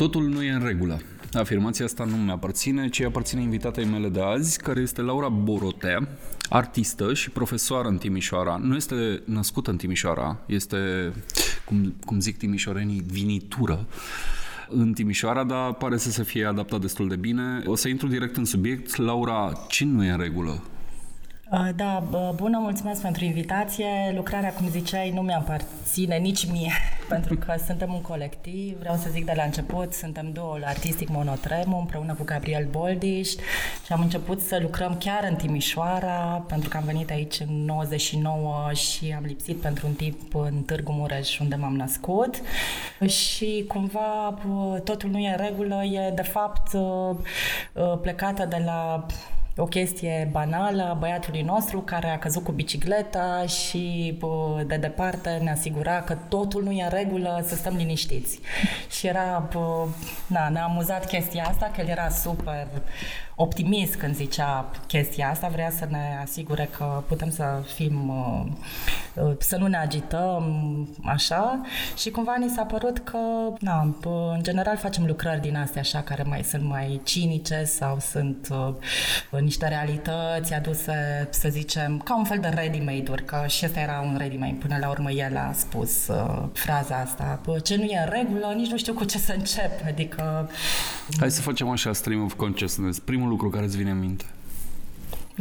Totul nu e în regulă. Afirmația asta nu mi-aparține, ci aparține invitatei mele de azi, care este Laura Borotea, artistă și profesoară în Timișoara. Nu este născută în Timișoara, este, cum, cum zic timișorenii, vinitură în Timișoara, dar pare să se fie adaptat destul de bine. O să intru direct în subiect. Laura, ce nu e în regulă? Uh, da, bună, mulțumesc pentru invitație. Lucrarea, cum ziceai, nu mi-aparține nici mie, pentru că suntem un colectiv. Vreau să zic de la început, suntem duo artistic Monotremu împreună cu Gabriel Boldiș și am început să lucrăm chiar în Timișoara, pentru că am venit aici în 99 și am lipsit pentru un timp în Târgu Mureș, unde m-am născut. Și cumva totul nu e în regulă, e de fapt uh, uh, plecată de la o chestie banală a băiatului nostru care a căzut cu bicicleta și de departe ne asigura că totul nu e în regulă, să stăm liniștiți. Și era, na, ne-a amuzat chestia asta, că el era super optimist când zicea chestia asta, vrea să ne asigure că putem să fim, uh, uh, să nu ne agităm așa și cumva ni s-a părut că, na, în general facem lucrări din astea așa care mai sunt mai cinice sau sunt uh, niște realități aduse, să zicem, ca un fel de ready-made-uri, că și ăsta era un ready-made, până la urmă el a spus uh, fraza asta, ce nu e în regulă, nici nu știu cu ce să încep, adică... Hai să facem așa stream of consciousness. Primul lucru care îți vine în minte?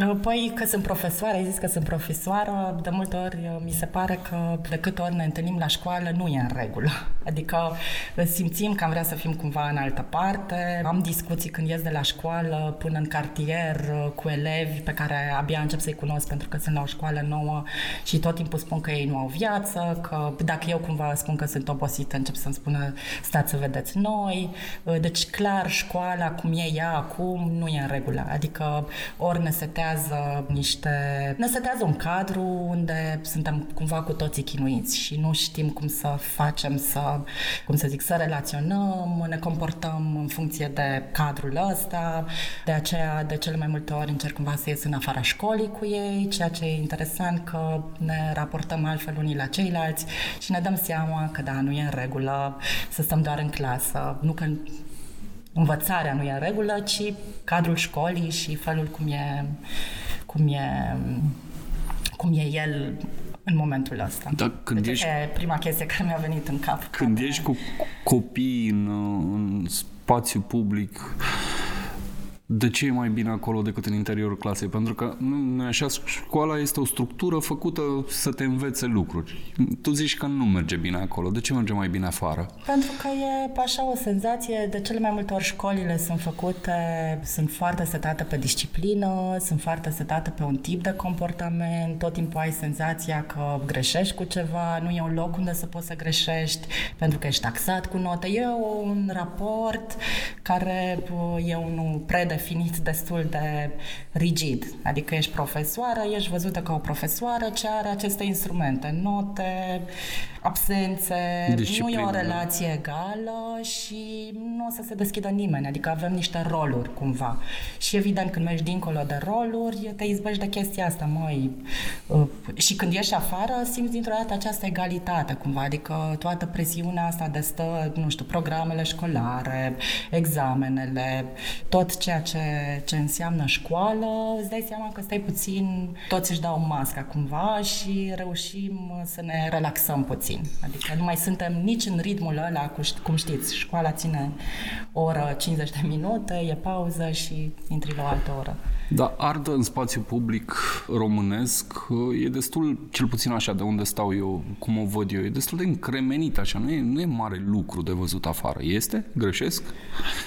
Păi că sunt profesoară, ai zis că sunt profesoară, de multe ori uh, mi se pare că de câte ori ne întâlnim la școală nu e în regulă. Adică uh, simțim că am vrea să fim cumva în altă parte. Am discuții când ies de la școală până în cartier uh, cu elevi pe care abia încep să-i cunosc pentru că sunt la o școală nouă și tot timpul spun că ei nu au viață, că dacă eu cumva spun că sunt obosită, încep să-mi spună stați să vedeți noi. Deci clar școala cum e ea acum nu e în regulă. Adică ori ne setea setează niște... ne setează un cadru unde suntem cumva cu toții chinuiți și nu știm cum să facem să, cum să zic, să relaționăm, ne comportăm în funcție de cadrul ăsta, de aceea de cele mai multe ori încerc cumva să ies în afara școlii cu ei, ceea ce e interesant că ne raportăm altfel unii la ceilalți și ne dăm seama că da, nu e în regulă să stăm doar în clasă, nu că învățarea nu e în regulă, ci cadrul școlii și felul cum e, cum e, cum e el în momentul ăsta. Da, când deci ești, e prima chestie care mi-a venit în cap. Când ești cu copii în, în spațiu public, de ce e mai bine acolo decât în interiorul clasei? Pentru că, nu așa, școala este o structură făcută să te învețe lucruri. Tu zici că nu merge bine acolo. De ce merge mai bine afară? Pentru că e așa o senzație, de cele mai multe ori școlile sunt făcute, sunt foarte setate pe disciplină, sunt foarte setate pe un tip de comportament, tot timpul ai senzația că greșești cu ceva, nu e un loc unde să poți să greșești, pentru că ești taxat cu note. E un raport care e unul predefinit definit destul de rigid. Adică ești profesoară, ești văzută ca o profesoară ce are aceste instrumente, note, absențe, Disciplină, nu e o da. relație da. egală și nu o să se deschidă nimeni, adică avem niște roluri cumva. Și evident când mergi dincolo de roluri, te izbești de chestia asta, măi. Uh, și când ieși afară, simți dintr-o dată această egalitate cumva, adică toată presiunea asta de stă, nu știu, programele școlare, examenele, tot ceea ce, ce înseamnă școală, îți dai seama că stai puțin, toți își dau masca cumva și reușim să ne relaxăm puțin puțin. Adică nu mai suntem nici în ritmul ăla, cu, cum știți, școala ține o oră 50 de minute, e pauză și intri la o altă oră. Da, ardă în spațiu public românesc e destul, cel puțin așa de unde stau eu, cum o văd eu, e destul de încremenit așa, nu e, nu e mare lucru de văzut afară. Este? Greșesc?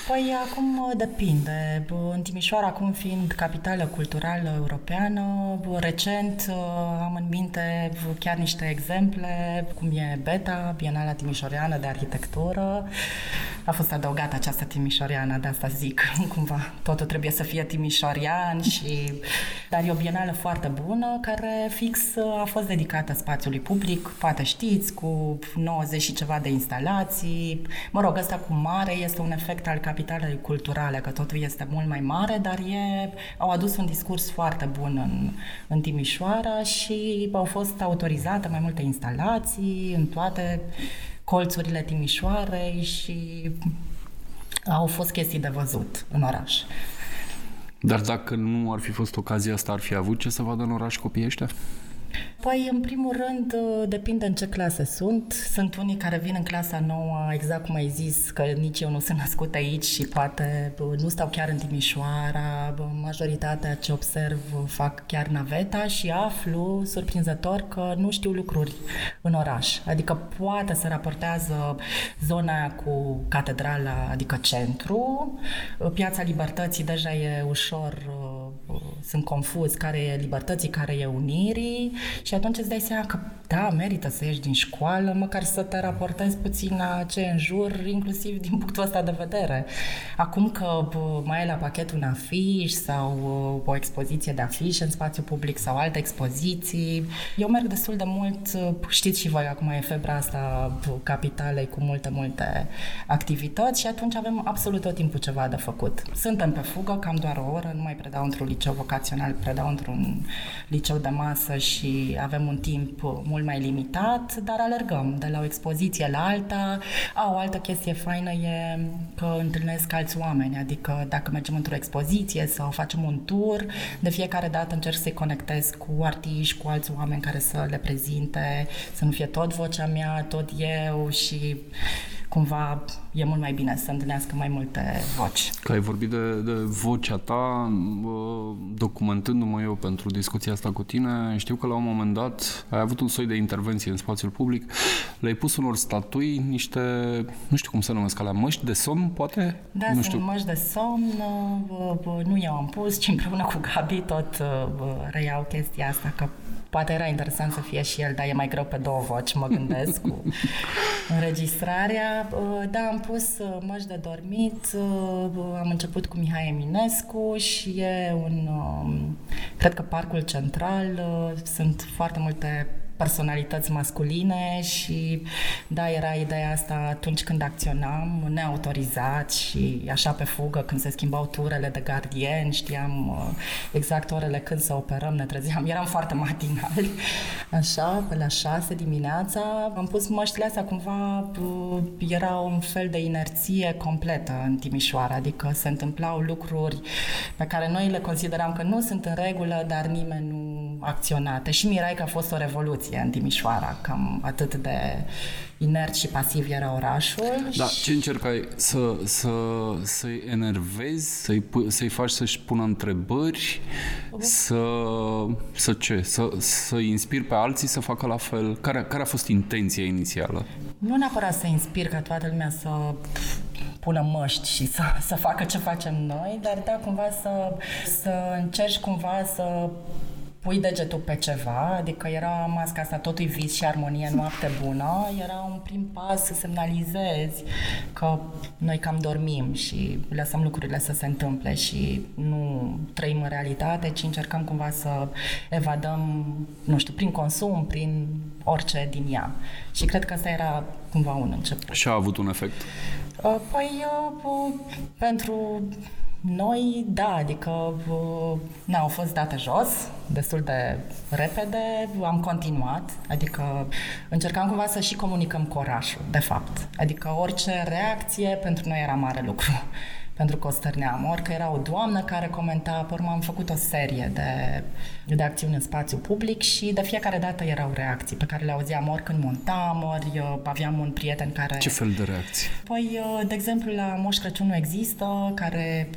Păi acum uh, depinde. În Timișoara, acum fiind capitală culturală europeană, recent uh, am în minte chiar niște exemple, cum e Beta, Bienala Timișoreană de Arhitectură. A fost adăugată această timișoreană, de asta zic, cumva totul trebuie să fie timișorean, ani și... Dar e o bienală foarte bună care fix uh, a fost dedicată spațiului public, poate știți, cu 90 și ceva de instalații. Mă rog, ăsta cu mare este un efect al capitalei culturale, că totul este mult mai mare, dar e, au adus un discurs foarte bun în, în Timișoara și au fost autorizate mai multe instalații în toate colțurile Timișoarei și au fost chestii de văzut în oraș. Dar dacă nu ar fi fost ocazia asta, ar fi avut ce să vadă în oraș copiii ăștia? Păi, în primul rând, uh, depinde în ce clase sunt. Sunt unii care vin în clasa nouă, exact cum ai zis, că nici eu nu sunt născut aici și poate uh, nu stau chiar în Timișoara. Majoritatea ce observ fac chiar naveta și aflu, surprinzător, că nu știu lucruri în oraș. Adică poate să raportează zona cu catedrala, adică centru. Uh, Piața Libertății deja e ușor, sunt confuz care e libertății, care e unirii și atunci îți dai seama că, da, merită să ieși din școală, măcar să te raportezi puțin la ce în jur, inclusiv din punctul ăsta de vedere. Acum că mai ai la pachet un afiș sau o expoziție de afișe în spațiu public sau alte expoziții, eu merg destul de mult, știți și voi, acum e febra asta capitalei cu multe, multe activități și atunci avem absolut tot timpul ceva de făcut. Suntem pe fugă, cam doar o oră, nu mai predau într-un liceu vocațional, predau într-un liceu de masă și avem un timp mult mai limitat, dar alergăm de la o expoziție la alta. A, o altă chestie faină e că întâlnesc alți oameni, adică dacă mergem într-o expoziție sau facem un tour, de fiecare dată încerc să-i conectez cu artiști, cu alți oameni care să le prezinte, să nu fie tot vocea mea, tot eu și cumva e mult mai bine să întâlnească mai multe voci. Că ai vorbit de, de vocea ta, documentându-mă eu pentru discuția asta cu tine, știu că la un moment dat ai avut un soi de intervenție în spațiul public, le-ai pus unor statui niște, nu știu cum să numesc, alea măști de somn, poate? Da, nu sunt știu. măști de somn, nu eu am pus, ci împreună cu Gabi tot reiau chestia asta, că Poate era interesant să fie și el, dar e mai greu pe două voci, mă gândesc, cu înregistrarea. Uh, da, am pus uh, măști de dormit, uh, am început cu Mihai Eminescu și e un, um, cred că Parcul Central, sunt foarte multe personalități masculine și da, era ideea asta atunci când acționam, neautorizat și așa pe fugă, când se schimbau turele de gardien, știam uh, exact orele când să operăm, ne trezeam, eram foarte matinali, așa, pe la șase dimineața. Am pus măștile astea, cumva uh, era un fel de inerție completă în Timișoara, adică se întâmplau lucruri pe care noi le consideram că nu sunt în regulă, dar nimeni nu acționate. Și mirai că a fost o revoluție în Timișoara, cam atât de inert și pasiv era orașul. Da, ce încercai? Să, să, să-i enervezi, să-i, să-i faci să-și pună întrebări, uh-huh. să, să ce? Să, să-i inspiri pe alții să facă la fel? Care, care a fost intenția inițială? Nu neapărat să inspir ca toată lumea să pună măști și să, să facă ce facem noi, dar da, cumva să, să încerci cumva să pui degetul pe ceva, adică era masca asta totul vis și armonie, noapte bună, era un prim pas să semnalizezi că noi cam dormim și lăsăm lucrurile să se întâmple și nu trăim în realitate, ci încercăm cumva să evadăm, nu știu, prin consum, prin orice din ea. Și cred că asta era cumva un început. Și a avut un efect? Uh, păi, uh, pentru noi, da, adică ne au fost date jos destul de repede, am continuat, adică încercam cumva să și comunicăm cu orașul, de fapt. Adică orice reacție pentru noi era mare lucru pentru că o stărneam. Ori că era o doamnă care comenta, pe urmă am făcut o serie de, de acțiuni în spațiu public și de fiecare dată erau reacții pe care le auzeam ori când montam, ori uh, aveam un prieten care... Ce fel de reacții? Păi, uh, de exemplu, la Moș Crăciun nu există, care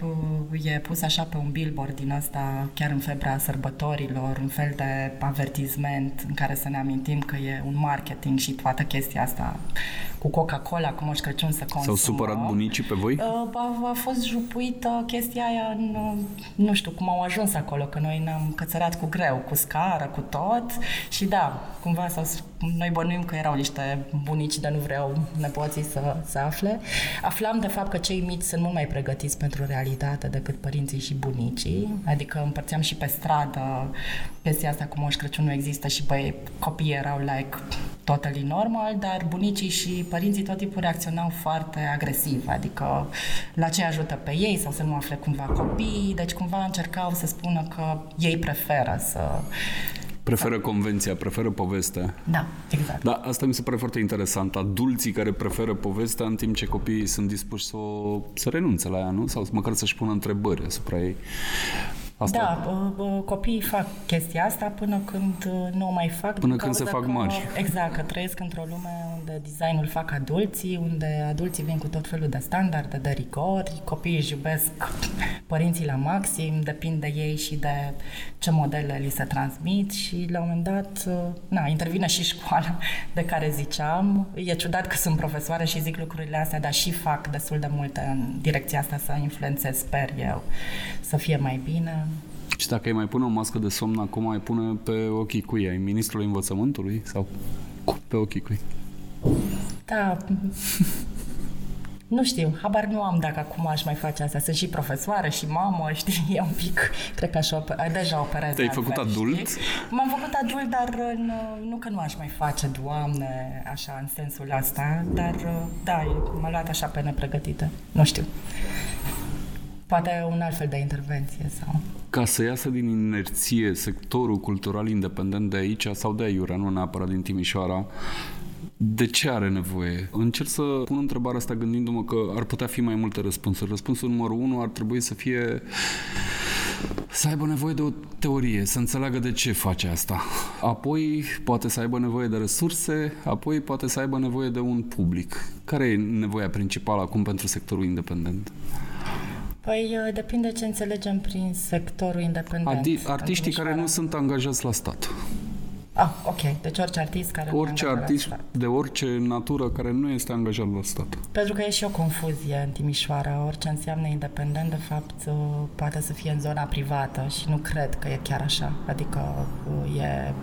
uh, e pus așa pe un billboard din asta, chiar în febra sărbătorilor, un fel de avertisment în care să ne amintim că e un marketing și toată chestia asta cu Coca-Cola, cu Moș Crăciun să consumă. S-au supărat bunicii pe voi? A, a fost jupuită chestia aia, în, nu știu cum au ajuns acolo, că noi ne-am cățărat cu greu, cu scară, cu tot. Și da, cumva sau noi bănuim că erau niște bunici, dar nu vreau nepoții să, să afle. Aflam de fapt că cei mici sunt mult mai pregătiți pentru realitate decât părinții și bunicii, adică împărțeam și pe stradă chestia asta cu Moș Crăciun nu există și băi, copiii erau like totally normal, dar bunicii și părinții tot timpul reacționau foarte agresiv, adică la ce ajută pe ei sau să nu afle cumva copiii, deci cumva încercau să spună că ei preferă să Preferă convenția, preferă povestea. Da, exact. Da, asta mi se pare foarte interesant. Adulții care preferă povestea în timp ce copiii sunt dispuși să, o, să renunțe la ea, nu? Sau măcar să-și pună întrebări asupra ei. Asta... Da, copiii fac chestia asta până când nu o mai fac. Până când se fac că, mari. Exact, că trăiesc într-o lume unde designul fac adulții, unde adulții vin cu tot felul de standarde, de rigori, copiii își iubesc părinții la maxim, depind de ei și de ce modele li se transmit și la un moment dat, na, intervine și școala de care ziceam. E ciudat că sunt profesoare și zic lucrurile astea, dar și fac destul de multe în direcția asta să influențez, sper eu, să fie mai bine. Și dacă ai mai pune o mască de somn acum, ai pune pe ochii cui? Ai ministrul învățământului? Sau pe ochii cui? Da. Nu știu, habar nu am dacă acum aș mai face asta. Sunt și profesoară și mamă, știi, e un pic, cred că aș oper, deja operez. Te-ai făcut adult? Știi? M-am făcut adult, dar nu, nu că nu aș mai face, doamne, așa, în sensul ăsta, dar da, m-a luat așa pe nepregătită. Nu știu. Poate un alt fel de intervenție sau... Ca să iasă din inerție sectorul cultural independent de aici sau de aiurea, nu neapărat din Timișoara, de ce are nevoie? Încerc să pun întrebarea asta gândindu-mă că ar putea fi mai multe răspunsuri. Răspunsul numărul unu ar trebui să fie să aibă nevoie de o teorie, să înțeleagă de ce face asta. Apoi poate să aibă nevoie de resurse, apoi poate să aibă nevoie de un public. Care e nevoia principală acum pentru sectorul independent? Păi uh, depinde ce înțelegem prin sectorul independent. Adi- artiștii care nu sunt angajați la stat. Ah, ok. Deci orice artist care Orice artist de orice natură care nu este angajat la stat. Pentru că e și o confuzie în Timișoara. Orice înseamnă independent, de fapt, uh, poate să fie în zona privată și nu cred că e chiar așa. Adică uh, e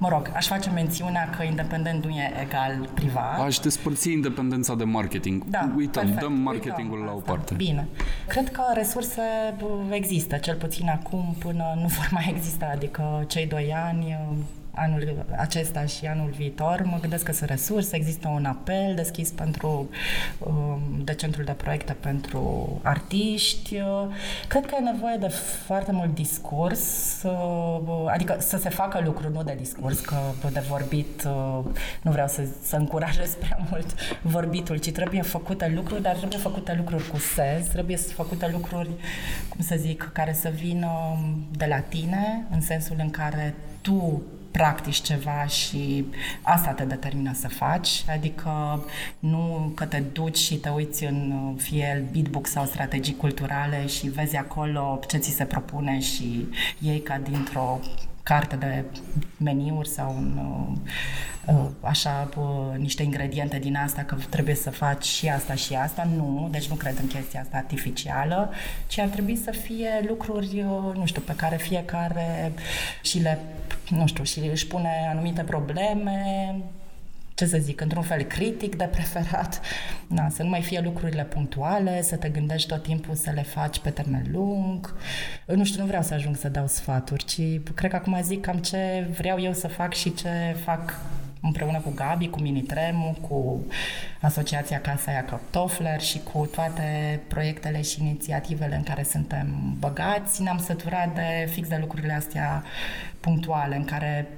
Mă rog, aș face mențiunea că independent nu e egal privat. Aș despărți independența de marketing. Da, Uităm, perfect. dăm marketingul Uităm la o asta. parte. Bine. Cred că resurse există, cel puțin acum, până nu vor mai exista. Adică cei doi ani anul acesta și anul viitor, mă gândesc că sunt resurse, există un apel deschis pentru um, de centrul de proiecte pentru artiști. Cred că e nevoie de foarte mult discurs, uh, adică să se facă lucruri, nu de discurs, că de vorbit uh, nu vreau să, să încurajez prea mult vorbitul, ci trebuie făcute lucruri, dar trebuie făcute lucruri cu sens, trebuie făcute lucruri, cum să zic, care să vină de la tine, în sensul în care tu practici ceva și asta te determină să faci, adică nu că te duci și te uiți în fie beatbook sau strategii culturale și vezi acolo ce ți se propune și iei ca dintr-o carte de meniuri sau un, uh, așa niște ingrediente din asta că trebuie să faci și asta și asta. Nu, deci nu cred în chestia asta artificială, ci ar trebui să fie lucruri, uh, nu știu, pe care fiecare și le, nu știu, și își pune anumite probleme, ce să zic, într-un fel critic de preferat, Na, să nu mai fie lucrurile punctuale, să te gândești tot timpul să le faci pe termen lung. Nu știu, nu vreau să ajung să dau sfaturi, ci cred că acum zic cam ce vreau eu să fac și ce fac împreună cu Gabi, cu Minitremu, cu Asociația Casa Iacob Toffler și cu toate proiectele și inițiativele în care suntem băgați. Ne-am săturat de fix de lucrurile astea punctuale, în care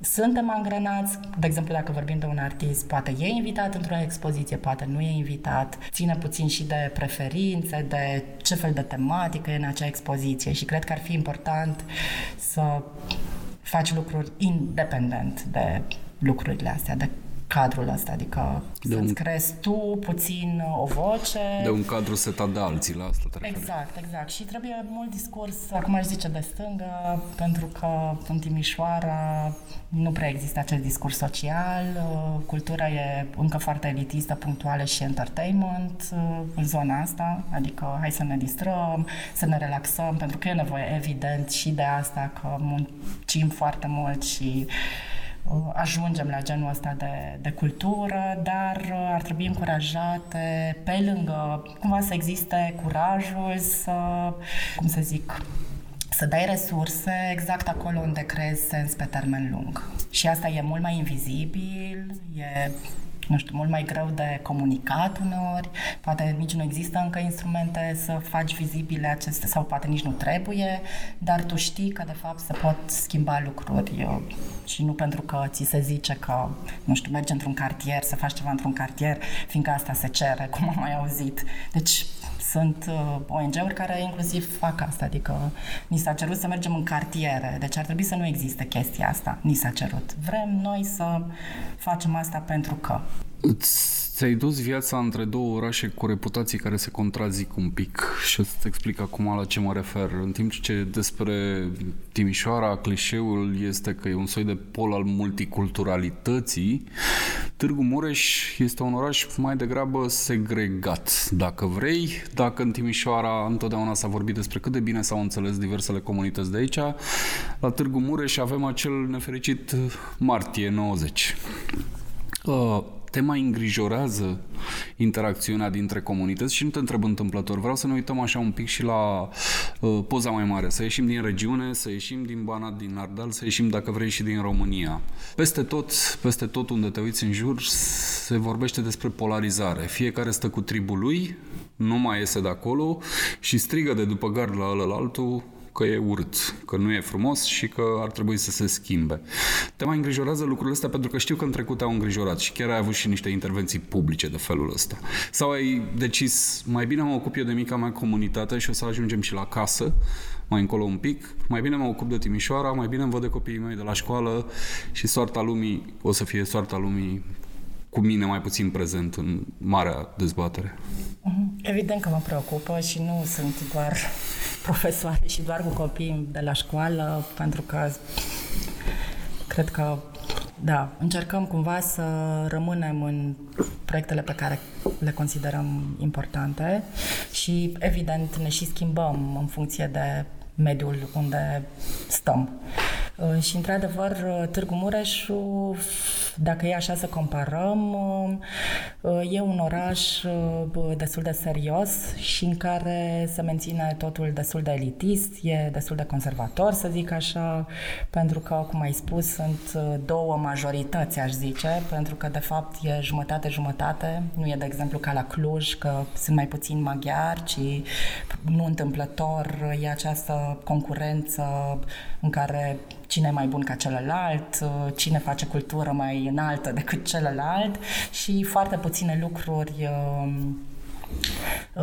suntem angrenați, de exemplu, dacă vorbim de un artist, poate e invitat într-o expoziție, poate nu e invitat, ține puțin și de preferințe, de ce fel de tematică e în acea expoziție și cred că ar fi important să faci lucruri independent de lucrurile astea, de cadrul ăsta, adică de să-ți un... crezi tu puțin o voce. De un cadru setat de alții la asta. Exact, exact. Și trebuie mult discurs, acum aș zice, de stângă, pentru că în Timișoara nu prea există acest discurs social, cultura e încă foarte elitistă, punctuală și entertainment în zona asta, adică hai să ne distrăm, să ne relaxăm, pentru că e nevoie evident și de asta că muncim foarte mult și ajungem la genul ăsta de, de cultură, dar uh, ar trebui încurajate pe lângă cumva să existe curajul să, cum să zic, să dai resurse exact acolo unde crezi sens pe termen lung. Și asta e mult mai invizibil, e nu știu, mult mai greu de comunicat uneori, poate nici nu există încă instrumente să faci vizibile aceste, sau poate nici nu trebuie, dar tu știi că de fapt se pot schimba lucruri și nu pentru că ți se zice că, nu știu, mergi într-un cartier, să faci ceva într-un cartier, fiindcă asta se cere, cum am mai auzit. Deci sunt uh, ONG-uri care inclusiv fac asta, adică ni s-a cerut să mergem în cartiere, deci ar trebui să nu existe chestia asta, ni s-a cerut. Vrem noi să facem asta pentru că. Ți-ai dus viața între două orașe cu reputații care se contrazic un pic și o să-ți explic acum la ce mă refer. În timp ce despre Timișoara clișeul este că e un soi de pol al multiculturalității, Târgu Mureș este un oraș mai degrabă segregat, dacă vrei. Dacă în Timișoara întotdeauna s-a vorbit despre cât de bine s-au înțeles diversele comunități de aici, la Târgu Mureș avem acel nefericit martie 90. Uh, te mai îngrijorează interacțiunea dintre comunități și nu te întreb întâmplător. Vreau să ne uităm așa un pic și la uh, poza mai mare, să ieșim din regiune, să ieșim din Banat, din Ardeal, să ieșim, dacă vrei, și din România. Peste tot, peste tot unde te uiți în jur, se vorbește despre polarizare. Fiecare stă cu tribul lui, nu mai iese de acolo și strigă de după gard la ăla altul că e urât, că nu e frumos și că ar trebui să se schimbe. Te mai îngrijorează lucrurile astea pentru că știu că în trecut te-au îngrijorat și chiar ai avut și niște intervenții publice de felul ăsta. Sau ai decis, mai bine mă ocup eu de mica mea comunitate și o să ajungem și la casă, mai încolo un pic, mai bine mă ocup de Timișoara, mai bine îmi văd de copiii mei de la școală și soarta lumii o să fie soarta lumii cu mine mai puțin prezent în marea dezbatere. Mhm. Evident că mă preocupă și nu sunt doar profesoare și doar cu copii de la școală, pentru că cred că da, încercăm cumva să rămânem în proiectele pe care le considerăm importante și evident ne și schimbăm în funcție de mediul unde stăm. Uh, și, într-adevăr, uh, Târgu Mureșu, dacă e așa să comparăm, uh, e un oraș destul de serios și în care se menține totul destul de elitist, e destul de conservator, să zic așa, pentru că, cum ai spus, sunt două majorități, aș zice, pentru că, de fapt, e jumătate-jumătate. Nu e, de exemplu, ca la Cluj, că sunt mai puțini maghiari, ci nu întâmplător e această concurență în care cine e mai bun ca celălalt, uh, cine face cultură mai înaltă decât celălalt și foarte puține lucruri uh, uh,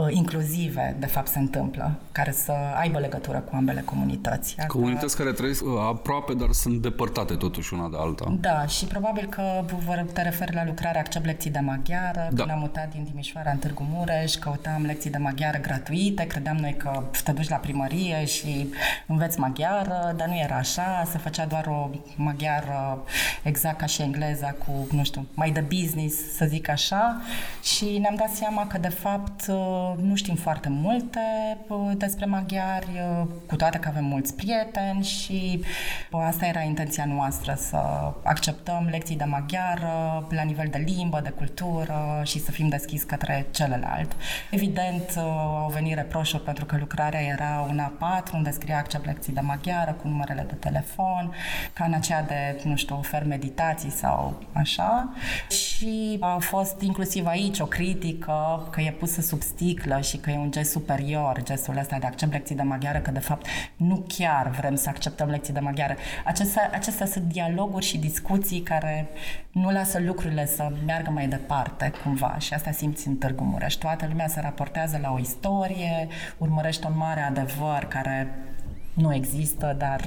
inclusive, de fapt, se întâmplă, care să aibă legătură cu ambele comunități. Asta... Comunități care trăiesc uh, aproape, dar sunt depărtate totuși una de alta. Da, și probabil că te referi la lucrarea Accept Lecții de Maghiară. Da. Când am mutat din Timișoara în Târgu Mureș, căutam lecții de maghiară gratuite, credeam noi că te duci la primărie și înveți maghiară, dar nu era așa, se făcea doar o maghiară exact ca și engleza cu, nu știu, mai de business, să zic așa, și ne-am dat seama că, de fapt, fapt, uh, nu știm foarte multe uh, despre maghiari, uh, cu toate că avem mulți prieteni și asta era intenția noastră, să acceptăm lecții de maghiară la nivel de limbă, de cultură și să fim deschiși către celălalt. Evident, au venit reproșuri pentru că lucrarea era una A4, unde scria accept lecții de maghiară cu numerele de telefon, ca în aceea de, nu știu, ofer meditații sau așa. Și a fost inclusiv aici o critică că e pus pusă sub sticlă și că e un gest superior, gestul ăsta de accept lecții de maghiară, că de fapt nu chiar vrem să acceptăm lecții de maghiară. Acestea, acestea sunt dialoguri și discuții care nu lasă lucrurile să meargă mai departe, cumva, și asta simți în Târgu Mureș. Toată lumea se raportează la o istorie, urmărește un mare adevăr care nu există, dar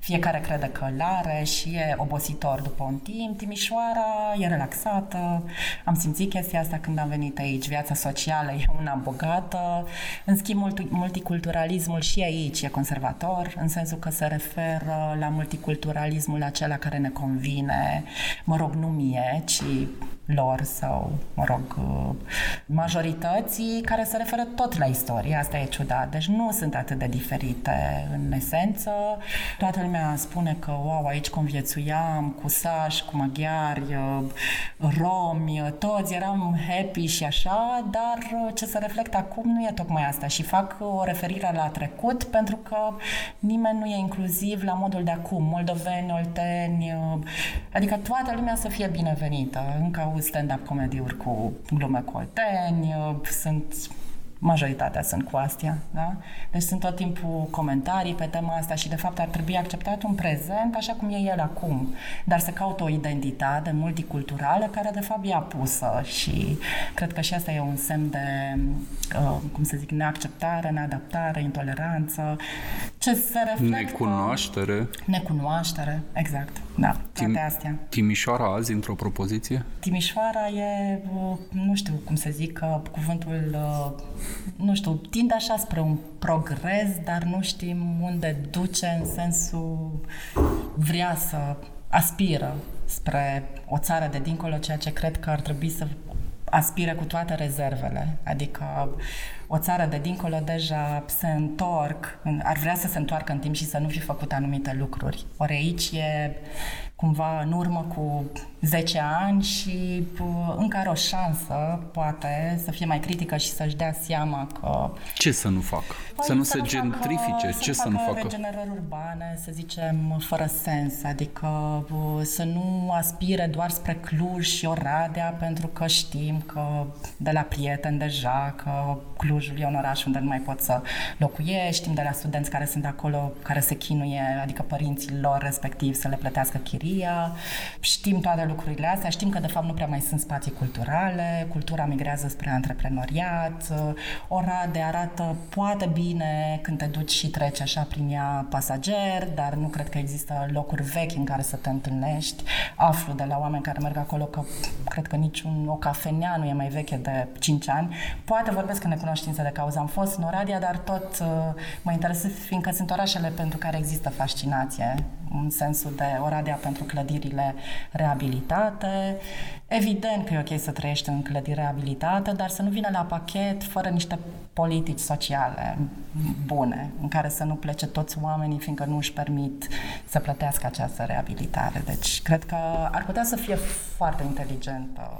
fiecare crede că îl are și e obositor după un timp. Timișoara e relaxată. Am simțit chestia asta când am venit aici. Viața socială e una bogată. În schimb, multiculturalismul și aici e conservator, în sensul că se referă la multiculturalismul acela care ne convine, mă rog, nu mie, ci lor sau, mă rog, majorității care se referă tot la istorie. Asta e ciudat. Deci nu sunt atât de diferite în esență. Toată lumea spune că, wow, aici conviețuiam cu sași, cu maghiari, uh, romi, uh, toți eram happy și așa, dar uh, ce se reflectă acum nu e tocmai asta și fac o referire la trecut pentru că nimeni nu e inclusiv la modul de acum, moldoveni, olteni, adică toată lumea să fie binevenită. Încă stand-up comedy-uri cu glume cu olteni, sunt majoritatea sunt cu astea, da? Deci sunt tot timpul comentarii pe tema asta și de fapt ar trebui acceptat un prezent așa cum e el acum, dar să caută o identitate multiculturală care de fapt e apusă și cred că și asta e un semn de, uh, cum să zic, neacceptare, neadaptare, intoleranță, ce se reflectă... Necunoaștere. Necunoaștere, exact, da, toate Tim- astea. Timișoara azi, într-o propoziție? Timișoara e, uh, nu știu cum să zic, cuvântul uh, nu știu, tinde așa spre un progres, dar nu știm unde duce în sensul vrea să aspiră spre o țară de dincolo, ceea ce cred că ar trebui să aspire cu toate rezervele. Adică o țară de dincolo deja se întorc, ar vrea să se întoarcă în timp și să nu fi făcut anumite lucruri. Ori aici e cumva în urmă cu 10 ani și încă are o șansă, poate, să fie mai critică și să-și dea seama că... Ce să nu facă? Păi să nu să se nu gentrifice? Facă, ce să, să nu facă? regenerări urbane, să zicem, fără sens, adică să nu aspire doar spre Cluj și Oradea, pentru că știm că de la prieteni deja că Clujul e un oraș unde nu mai poți să locuiești, știm de la studenți care sunt acolo, care se chinuie, adică părinții lor respectiv să le plătească chiria, știm toate lucrurile astea. Știm că, de fapt, nu prea mai sunt spații culturale, cultura migrează spre antreprenoriat, Orade arată poate bine când te duci și treci așa prin ea pasager, dar nu cred că există locuri vechi în care să te întâlnești. Aflu de la oameni care merg acolo că cred că niciun o cafenea nu e mai veche de 5 ani. Poate vorbesc în necunoștință de cauză. Am fost în Oradea, dar tot uh, mă interesează fiindcă sunt orașele pentru care există fascinație în sensul de Oradea pentru clădirile reabilitate. Evident că e ok să trăiești în clădiri reabilitate, dar să nu vină la pachet fără niște politici sociale bune, în care să nu plece toți oamenii, fiindcă nu își permit să plătească această reabilitare. Deci, cred că ar putea să fie foarte inteligentă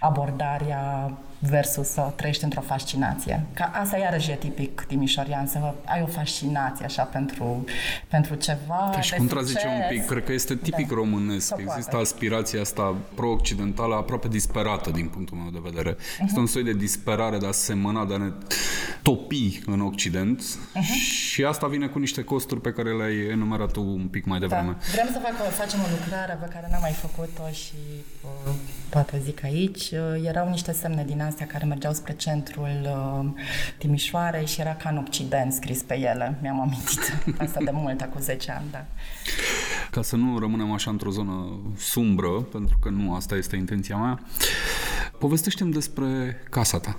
abordarea versus să trăiești într-o fascinație. Ca asta iarăși e tipic timișorian, să ai o fascinație așa pentru, pentru ceva Te-aș contrazice un pic, cred că este tipic da. românesc. Există aspirația asta pro-occidentală aproape disperată din punctul meu de vedere. Uh-huh. Este un soi de disperare de a semăna, de a ne topi în Occident uh-huh. și asta vine cu niște costuri pe care le-ai enumerat tu un pic mai da. devreme. Da. Vrem să fac, facem o lucrare pe care n-am mai făcut-o și uh, poate zic aici. Uh, erau niște semne din astea care mergeau spre centrul uh, Timișoarei și era ca în Occident scris pe ele. Mi-am amintit asta de mult, acum 10 ani, da. Ca să nu rămânem așa într-o zonă sumbră, pentru că nu asta este intenția mea, povestește-mi despre casa ta.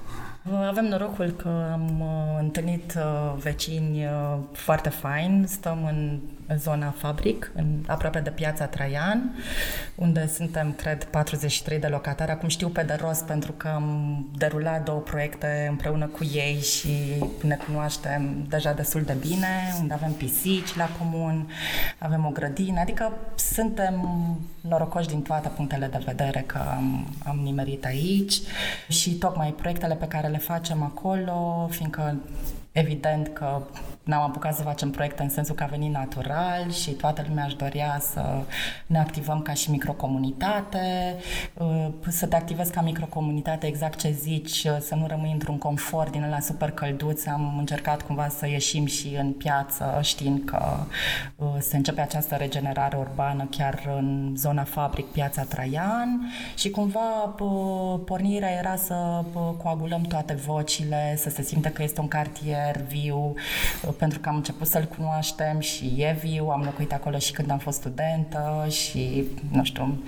Avem norocul că am uh, întâlnit uh, vecini uh, foarte faini. Stăm în zona Fabric, în, aproape de piața Traian, unde suntem, cred, 43 de locatari. Acum știu pe de rost pentru că am derulat două proiecte împreună cu ei și ne cunoaștem deja destul de bine, unde avem pisici la comun, avem o grădină, adică suntem norocoși din toate punctele de vedere că am, am nimerit aici și tocmai proiectele pe care le facem acolo, fiindcă Evident că n-am apucat să facem proiecte în sensul că a venit natural și toată lumea își dorea să ne activăm ca și microcomunitate, uh, să te activezi ca microcomunitate, exact ce zici, uh, să nu rămâi într-un confort din ăla super călduț. Am încercat cumva să ieșim și în piață, știind că uh, se începe această regenerare urbană chiar în zona fabric, piața Traian și cumva pornirea era să coagulăm toate vocile, să se simte că este un cartier super viu, pentru că am început să-l cunoaștem și e viu, am locuit acolo și când am fost studentă și, nu știu,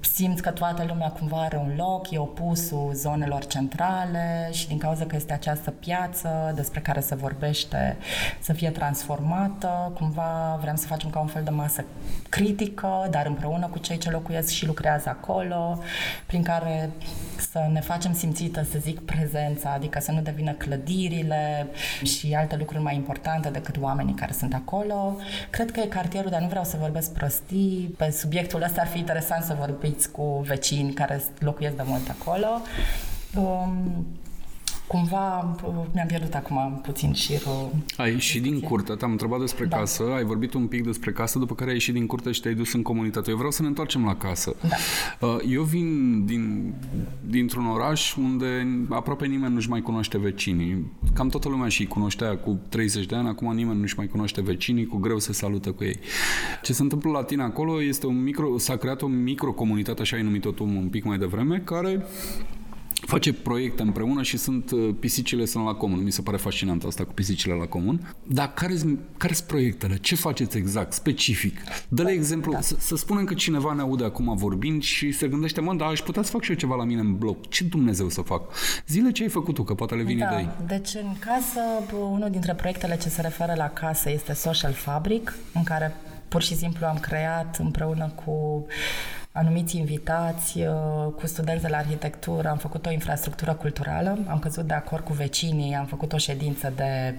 simți că toată lumea cumva are un loc, e opusul zonelor centrale și din cauza că este această piață despre care se vorbește să fie transformată, cumva vrem să facem ca un fel de masă critică, dar împreună cu cei ce locuiesc și lucrează acolo, prin care să ne facem simțită, să zic, prezența, adică să nu devină clădirile și alte lucruri mai importante decât oamenii care sunt acolo. Cred că e cartierul, dar nu vreau să vorbesc prostii. Pe subiectul ăsta ar fi interesant să vorbiți cu vecini care locuiesc de mult acolo. Um, cumva mi-am pierdut acum puțin șirul. Ai ieșit din curte, te-am întrebat despre da. casă, ai vorbit un pic despre casă, după care ai ieșit din curte și te-ai dus în comunitate. Eu vreau să ne întoarcem la casă. Da. Uh, eu vin din, dintr-un oraș unde aproape nimeni nu-și mai cunoaște vecinii. Cam toată lumea și cunoștea cu 30 de ani, acum nimeni nu-și mai cunoaște vecinii, cu greu se salută cu ei. Ce se întâmplă la tine acolo este un micro, s-a creat o microcomunitate, așa ai numit-o tu un pic mai devreme, care face proiecte împreună și sunt uh, pisicile sunt la comun. Mi se pare fascinant asta cu pisicile la comun. Dar care sunt proiectele? Ce faceți exact, specific? Dă-le exemplu, da. să, să spunem că cineva ne aude acum vorbind și se gândește, mă, dar aș putea să fac și eu ceva la mine în bloc. Ce Dumnezeu să fac? Zile ce ai făcut tu, că poate le vine da. idei. Deci în casă, unul dintre proiectele ce se referă la casă este Social Fabric, în care pur și simplu am creat împreună cu anumiți invitați uh, cu studenți de la arhitectură, am făcut o infrastructură culturală, am căzut de acord cu vecinii, am făcut o ședință de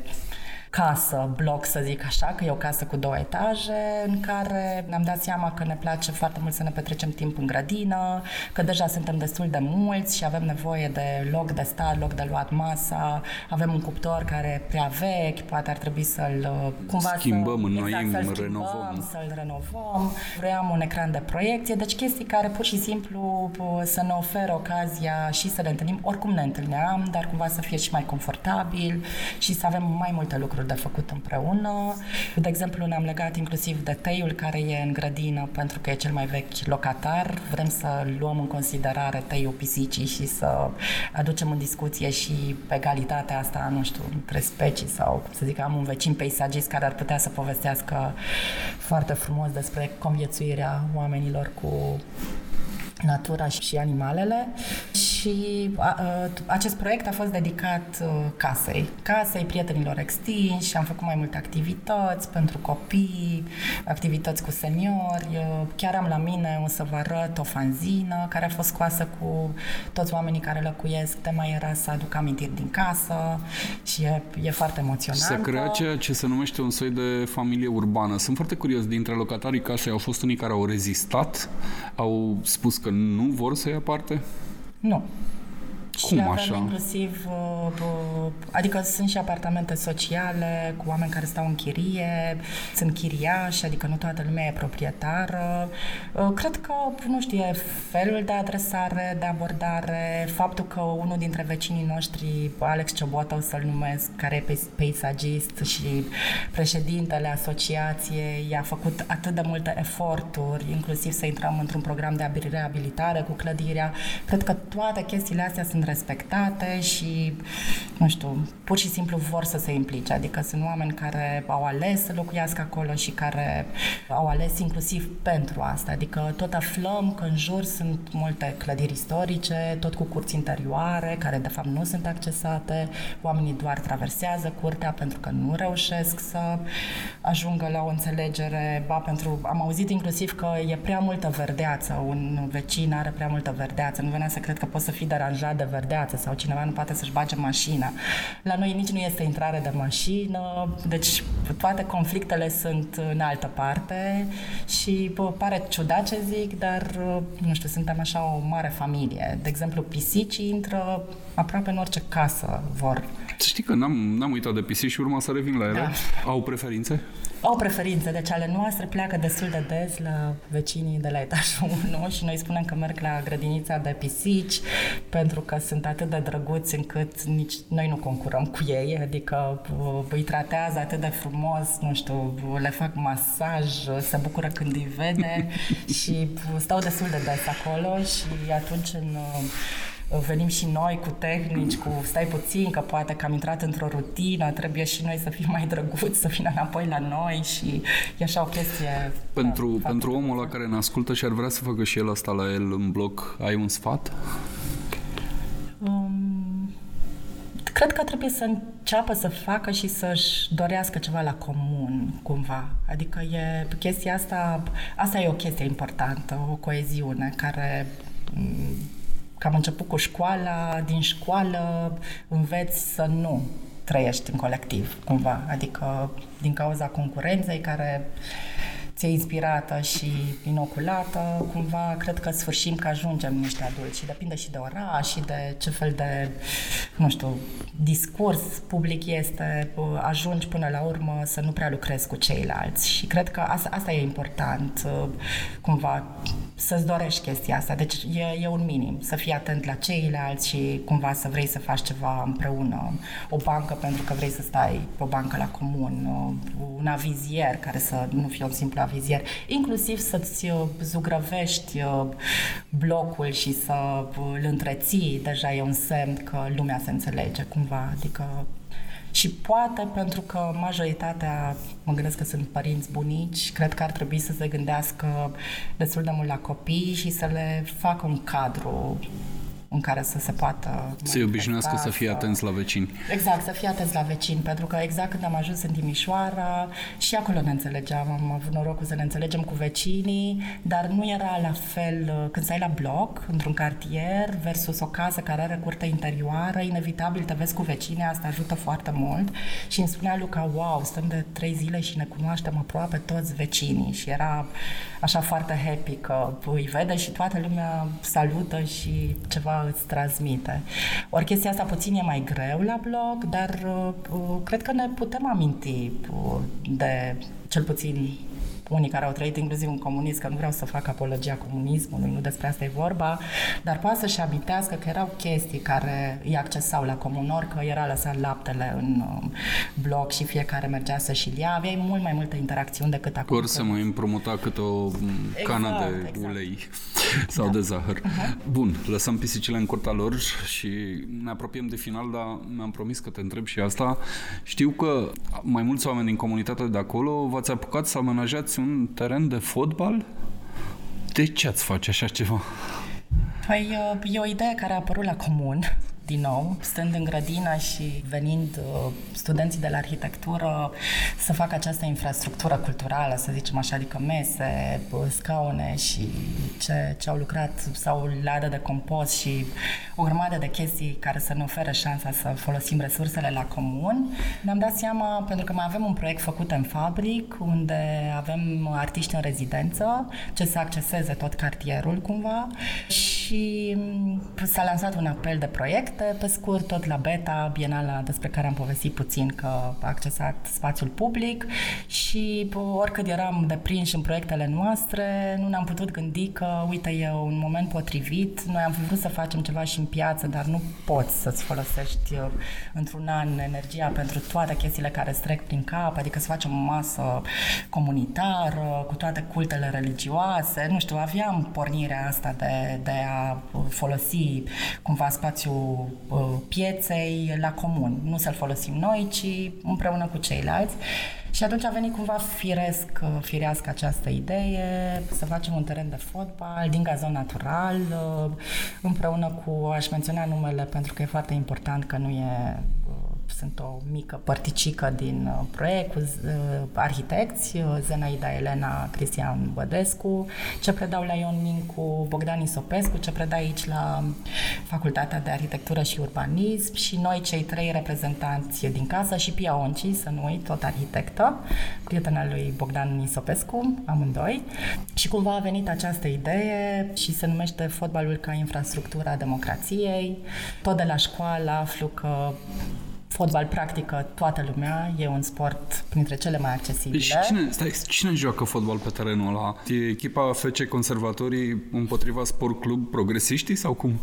casă, bloc să zic așa, că e o casă cu două etaje, în care ne-am dat seama că ne place foarte mult să ne petrecem timp în grădină, că deja suntem destul de mulți și avem nevoie de loc de stat, loc de luat masa, avem un cuptor care e prea vechi, poate ar trebui să-l cumva schimbăm, să, înnoim, exact, să-l renovăm. Să-l renovăm. Vreau un ecran de proiecție, deci chestii care pur și simplu să ne oferă ocazia și să ne întâlnim, oricum ne întâlneam, dar cumva să fie și mai confortabil și să avem mai multe lucruri lucruri de făcut împreună. De exemplu, ne-am legat inclusiv de teiul care e în grădină pentru că e cel mai vechi locatar. Vrem să luăm în considerare teiul pisicii și să aducem în discuție și egalitatea asta, nu știu, între specii sau, să zic, am un vecin peisagist care ar putea să povestească foarte frumos despre conviețuirea oamenilor cu natura și animalele și a, a, acest proiect a fost dedicat a, uh, casei, casei prietenilor extinși, am făcut mai multe activități pentru copii, activități cu seniori, uh, chiar am la mine, o să vă arăt, o fanzină care a fost scoasă cu toți oamenii care locuiesc, tema era să aduc amintiri din casă și e, e foarte emoționant. Să crea ceea ce se numește un soi de familie urbană. Sunt foarte curios, dintre locatarii casei au fost unii care au rezistat, au spus că nu vor să ia parte? Nu. Cum și avem așa? inclusiv, uh, adică sunt și apartamente sociale cu oameni care stau în chirie, sunt chiriași, adică nu toată lumea e proprietară. Uh, cred că, nu știu, e felul de adresare, de abordare, faptul că unul dintre vecinii noștri, Alex Ciobotă, o să-l numesc, care e peisagist și președintele asociației, a făcut atât de multe eforturi, inclusiv să intrăm într-un program de reabilitare cu clădirea. Cred că toate chestiile astea sunt respectate și, nu știu, pur și simplu vor să se implice. Adică sunt oameni care au ales să locuiască acolo și care au ales inclusiv pentru asta. Adică tot aflăm că în jur sunt multe clădiri istorice, tot cu curți interioare, care de fapt nu sunt accesate. Oamenii doar traversează curtea pentru că nu reușesc să ajungă la o înțelegere. Ba, pentru, am auzit inclusiv că e prea multă verdeață, un vecin are prea multă verdeață. Nu venea să cred că poți să fii deranjat de verdeață sau cineva nu poate să-și bage mașina. La noi nici nu este intrare de mașină, deci toate conflictele sunt în altă parte și bă, pare ciudat ce zic, dar nu știu, suntem așa o mare familie. De exemplu, pisicii intră aproape în orice casă vor. Să știi că n-am, n-am uitat de pisici și urma să revin la ele. Da. Au preferințe? Au preferințe, deci ale noastre pleacă destul de des la vecinii de la etajul 1 și noi spunem că merg la grădinița de pisici pentru că sunt atât de drăguți încât nici noi nu concurăm cu ei, adică uh, îi tratează atât de frumos, nu știu, le fac masaj, se bucură când îi vede și stau destul de des acolo și atunci în uh, venim și noi cu tehnici, cu stai puțin, că poate că am intrat într-o rutină, trebuie și noi să fim mai drăguți, să vină înapoi la noi și e așa o chestie... Pentru, da, pentru omul la care ne ascultă și ar vrea să facă și el asta la el în bloc, ai un sfat? Um, cred că trebuie să înceapă să facă și să-și dorească ceva la comun, cumva. Adică e chestia asta, asta e o chestie importantă, o coeziune care că am început cu școala, din școală înveți să nu trăiești în colectiv, cumva. Adică din cauza concurenței care ți-e inspirată și inoculată, cumva cred că sfârșim că ajungem niște adulți și depinde și de oraș și de ce fel de, nu știu, discurs public este, ajungi până la urmă să nu prea lucrezi cu ceilalți și cred că asta, asta e important, cumva să-ți dorești chestia asta, deci e, e un minim, să fii atent la ceilalți și cumva să vrei să faci ceva împreună, o bancă pentru că vrei să stai pe o bancă la comun, un avizier care să nu fie un simplu avizier, inclusiv să-ți uh, zugrăvești uh, blocul și să uh, îl întreții, deja e un semn că lumea se înțelege cumva, adică și poate pentru că majoritatea, mă gândesc că sunt părinți bunici, cred că ar trebui să se gândească destul de mult la copii și să le facă un cadru în care să se poată... Să-i obișnuiască să fie atenți la vecini. Exact, să fie atenți la vecini, pentru că exact când am ajuns în Timișoara, și acolo ne înțelegeam, am avut norocul să ne înțelegem cu vecinii, dar nu era la fel când stai la bloc, într-un cartier, versus o casă care are curte interioară, inevitabil te vezi cu vecinii, asta ajută foarte mult și îmi spunea Luca, wow, stăm de trei zile și ne cunoaștem aproape toți vecinii și era așa foarte happy că îi vede și toată lumea salută și ceva îți transmite. Ori chestia asta puțin e mai greu la blog, dar uh, cred că ne putem aminti uh, de cel puțin unii care au trăit inclusiv în comunism, că nu vreau să fac apologia comunismului, nu despre asta e vorba, dar poate să-și amintească că erau chestii care îi accesau la comunor, că era lăsat laptele în um, bloc și fiecare mergea să-și ia, aveai mult mai multe interacțiuni decât acum. Ori să mă împrumuta cât o exact, cană de exact. ulei sau da. de zahăr. Uh-huh. Bun, lăsăm pisicile în curtea lor și ne apropiem de final, dar mi-am promis că te întreb și asta. Știu că mai mulți oameni din comunitatea de acolo v-ați apucat să amenajați un teren de fotbal? De ce ați face așa ceva? Păi e o idee care a apărut la comun din nou, stând în grădină și venind uh, studenții de la arhitectură să facă această infrastructură culturală, să zicem așa, adică mese, uh, scaune și ce, ce au lucrat sau ladă de compost și o grămadă de chestii care să ne ofere șansa să folosim resursele la comun. Ne-am dat seama, pentru că mai avem un proiect făcut în fabric, unde avem artiști în rezidență, ce să acceseze tot cartierul cumva și mm, s-a lansat un apel de proiecte, pe scurt, tot la Beta, Bienala despre care am povestit puțin că a accesat spațiul public. Și oricât eram deprinși în proiectele noastre, nu ne-am putut gândi că, uite, e un moment potrivit, noi am fi vrut să facem ceva și în piață, dar nu poți să-ți folosești uh, într-un an energia pentru toate chestiile care îți trec prin cap, adică să facem o masă comunitară, cu toate cultele religioase, nu știu, aveam pornirea asta de, de a folosi cumva spațiul uh, pieței la comun, nu să-l folosim noi, ci împreună cu ceilalți. Și atunci a venit cumva firesc, uh, firească această idee să facem un teren de fotbal din gazon natural, uh, împreună cu, aș menționa numele pentru că e foarte important că nu e sunt o mică părticică din uh, proiect cu uh, arhitecți, uh, Zenaida Elena Cristian Bădescu, ce predau la Ion Mincu, Bogdan Isopescu, ce predă aici la Facultatea de Arhitectură și Urbanism și noi cei trei reprezentanți din casă și Pia Onci, să nu uit, tot arhitectă, prietena lui Bogdan Isopescu, amândoi. Și cumva a venit această idee și se numește fotbalul ca infrastructura democrației. Tot de la școală aflu că fotbal practică toată lumea, e un sport printre cele mai accesibile. Și cine, stai, cine joacă fotbal pe terenul ăla? E echipa FC Conservatorii împotriva Sport Club Progresiștii sau cum?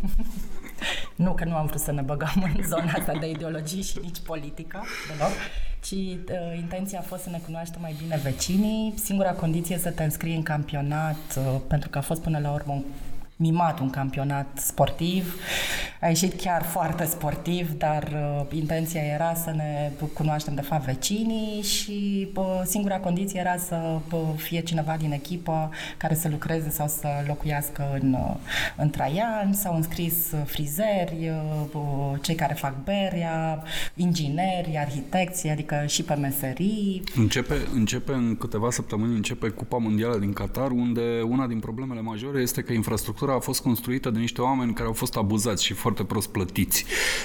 nu, că nu am vrut să ne băgăm în zona asta de ideologie și nici politică, deloc ci uh, intenția a fost să ne cunoaștem mai bine vecinii. Singura condiție să te înscrii în campionat, uh, pentru că a fost până la urmă un mimat un campionat sportiv. A ieșit chiar foarte sportiv, dar uh, intenția era să ne cunoaștem de fapt vecinii și uh, singura condiție era să uh, fie cineva din echipă care să lucreze sau să locuiască în, uh, în Traian, s-au înscris frizeri, uh, cei care fac berea, ingineri, arhitecți, adică și pe meserii. Începe, începe în câteva săptămâni, începe Cupa Mondială din Qatar, unde una din problemele majore este că infrastructura infrastructura a fost construită de niște oameni care au fost abuzați și foarte prost plătiți.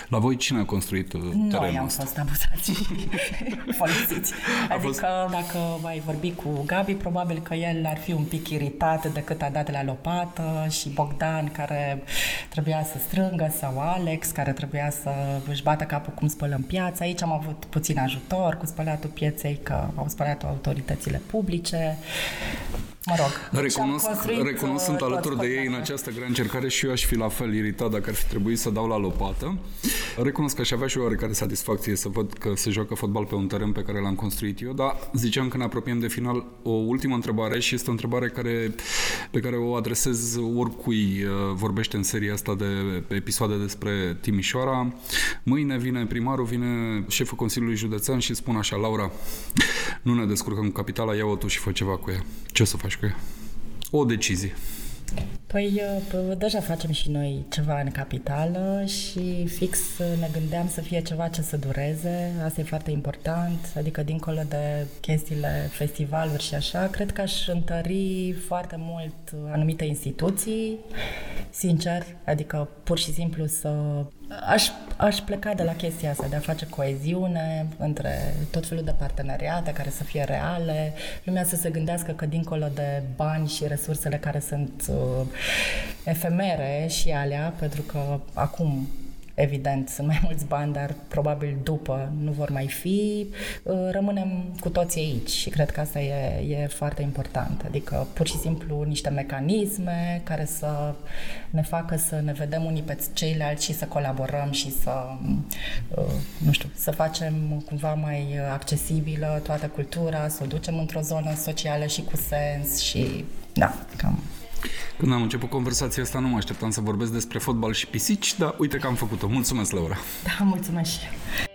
La voi cine a construit terenul Noi am ăsta? fost abuzați și folosiți. A Adică fost- dacă mai vorbi cu Gabi, probabil că el ar fi un pic iritat de cât a dat la lopată și Bogdan care trebuia să strângă sau Alex care trebuia să își bată capul cum spălăm piața. Aici am avut puțin ajutor cu spălatul pieței, că au spălat autoritățile publice. Mă rog. deci am Recunosc, construit, recunosc, sunt uh, alături de toți ei în copii. această grea încercare și eu aș fi la fel iritat dacă ar fi trebuit să dau la lopată. Recunosc că aș avea și o oarecare satisfacție să văd că se joacă fotbal pe un teren pe care l-am construit eu, dar ziceam că ne apropiem de final o ultimă întrebare și este o întrebare care, pe care o adresez oricui uh, vorbește în seria asta de episoade despre Timișoara. Mâine vine primarul, vine șeful Consiliului Județean și spun așa, Laura, nu ne descurcăm cu capitala, ia-o tu și fă ceva cu ea. Ce o să faci cu ea? O decizie. Păi uh, deja facem și noi ceva în capitală și fix uh, ne gândeam să fie ceva ce să dureze, asta e foarte important, adică dincolo de chestiile festivaluri și așa, cred că aș întări foarte mult uh, anumite instituții, sincer, adică pur și simplu să... Aș, aș pleca de la chestia asta, de a face coeziune între tot felul de parteneriate care să fie reale, lumea să se gândească că dincolo de bani și resursele care sunt uh, efemere și alea, pentru că acum Evident, sunt mai mulți bani, dar probabil după nu vor mai fi. Uh, Rămânem cu toții aici și cred că asta e, e foarte important. Adică pur și simplu niște mecanisme care să ne facă să ne vedem unii pe ceilalți și să colaborăm și să, uh, nu știu, să facem cumva mai accesibilă toată cultura, să o ducem într-o zonă socială și cu sens și da, cam Când am început conversația asta, nu mă așteptam să vorbesc despre fotbal și pisici, dar uite că am făcut-o. Mulțumesc, Laura! Da, mulțumesc și eu.